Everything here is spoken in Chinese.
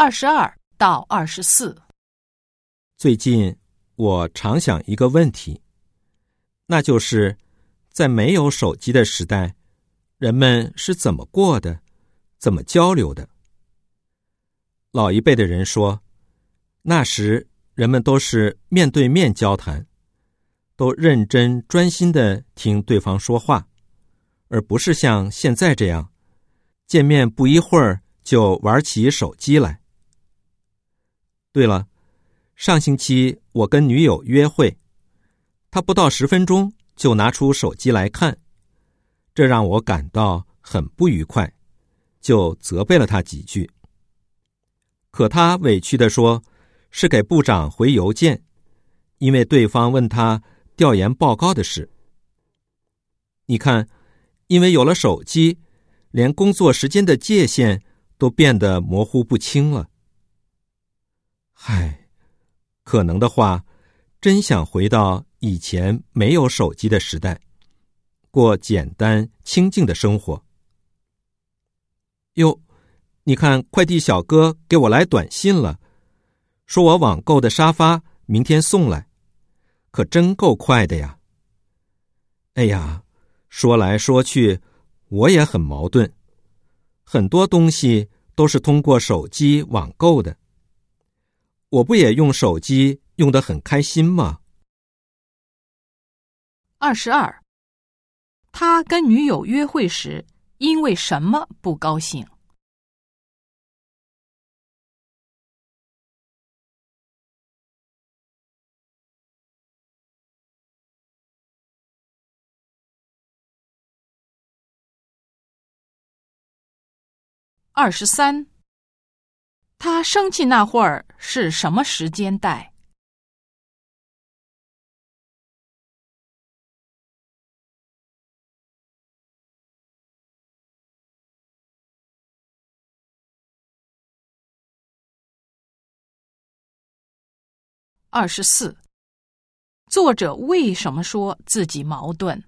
二十二到二十四，最近我常想一个问题，那就是在没有手机的时代，人们是怎么过的，怎么交流的？老一辈的人说，那时人们都是面对面交谈，都认真专心的听对方说话，而不是像现在这样，见面不一会儿就玩起手机来。对了，上星期我跟女友约会，她不到十分钟就拿出手机来看，这让我感到很不愉快，就责备了她几句。可她委屈的说，是给部长回邮件，因为对方问她调研报告的事。你看，因为有了手机，连工作时间的界限都变得模糊不清了。唉，可能的话，真想回到以前没有手机的时代，过简单清静的生活。哟，你看，快递小哥给我来短信了，说我网购的沙发明天送来，可真够快的呀！哎呀，说来说去，我也很矛盾，很多东西都是通过手机网购的。我不也用手机用得很开心吗？二十二，他跟女友约会时因为什么不高兴？二十三。他生气那会儿是什么时间带？二十四。作者为什么说自己矛盾？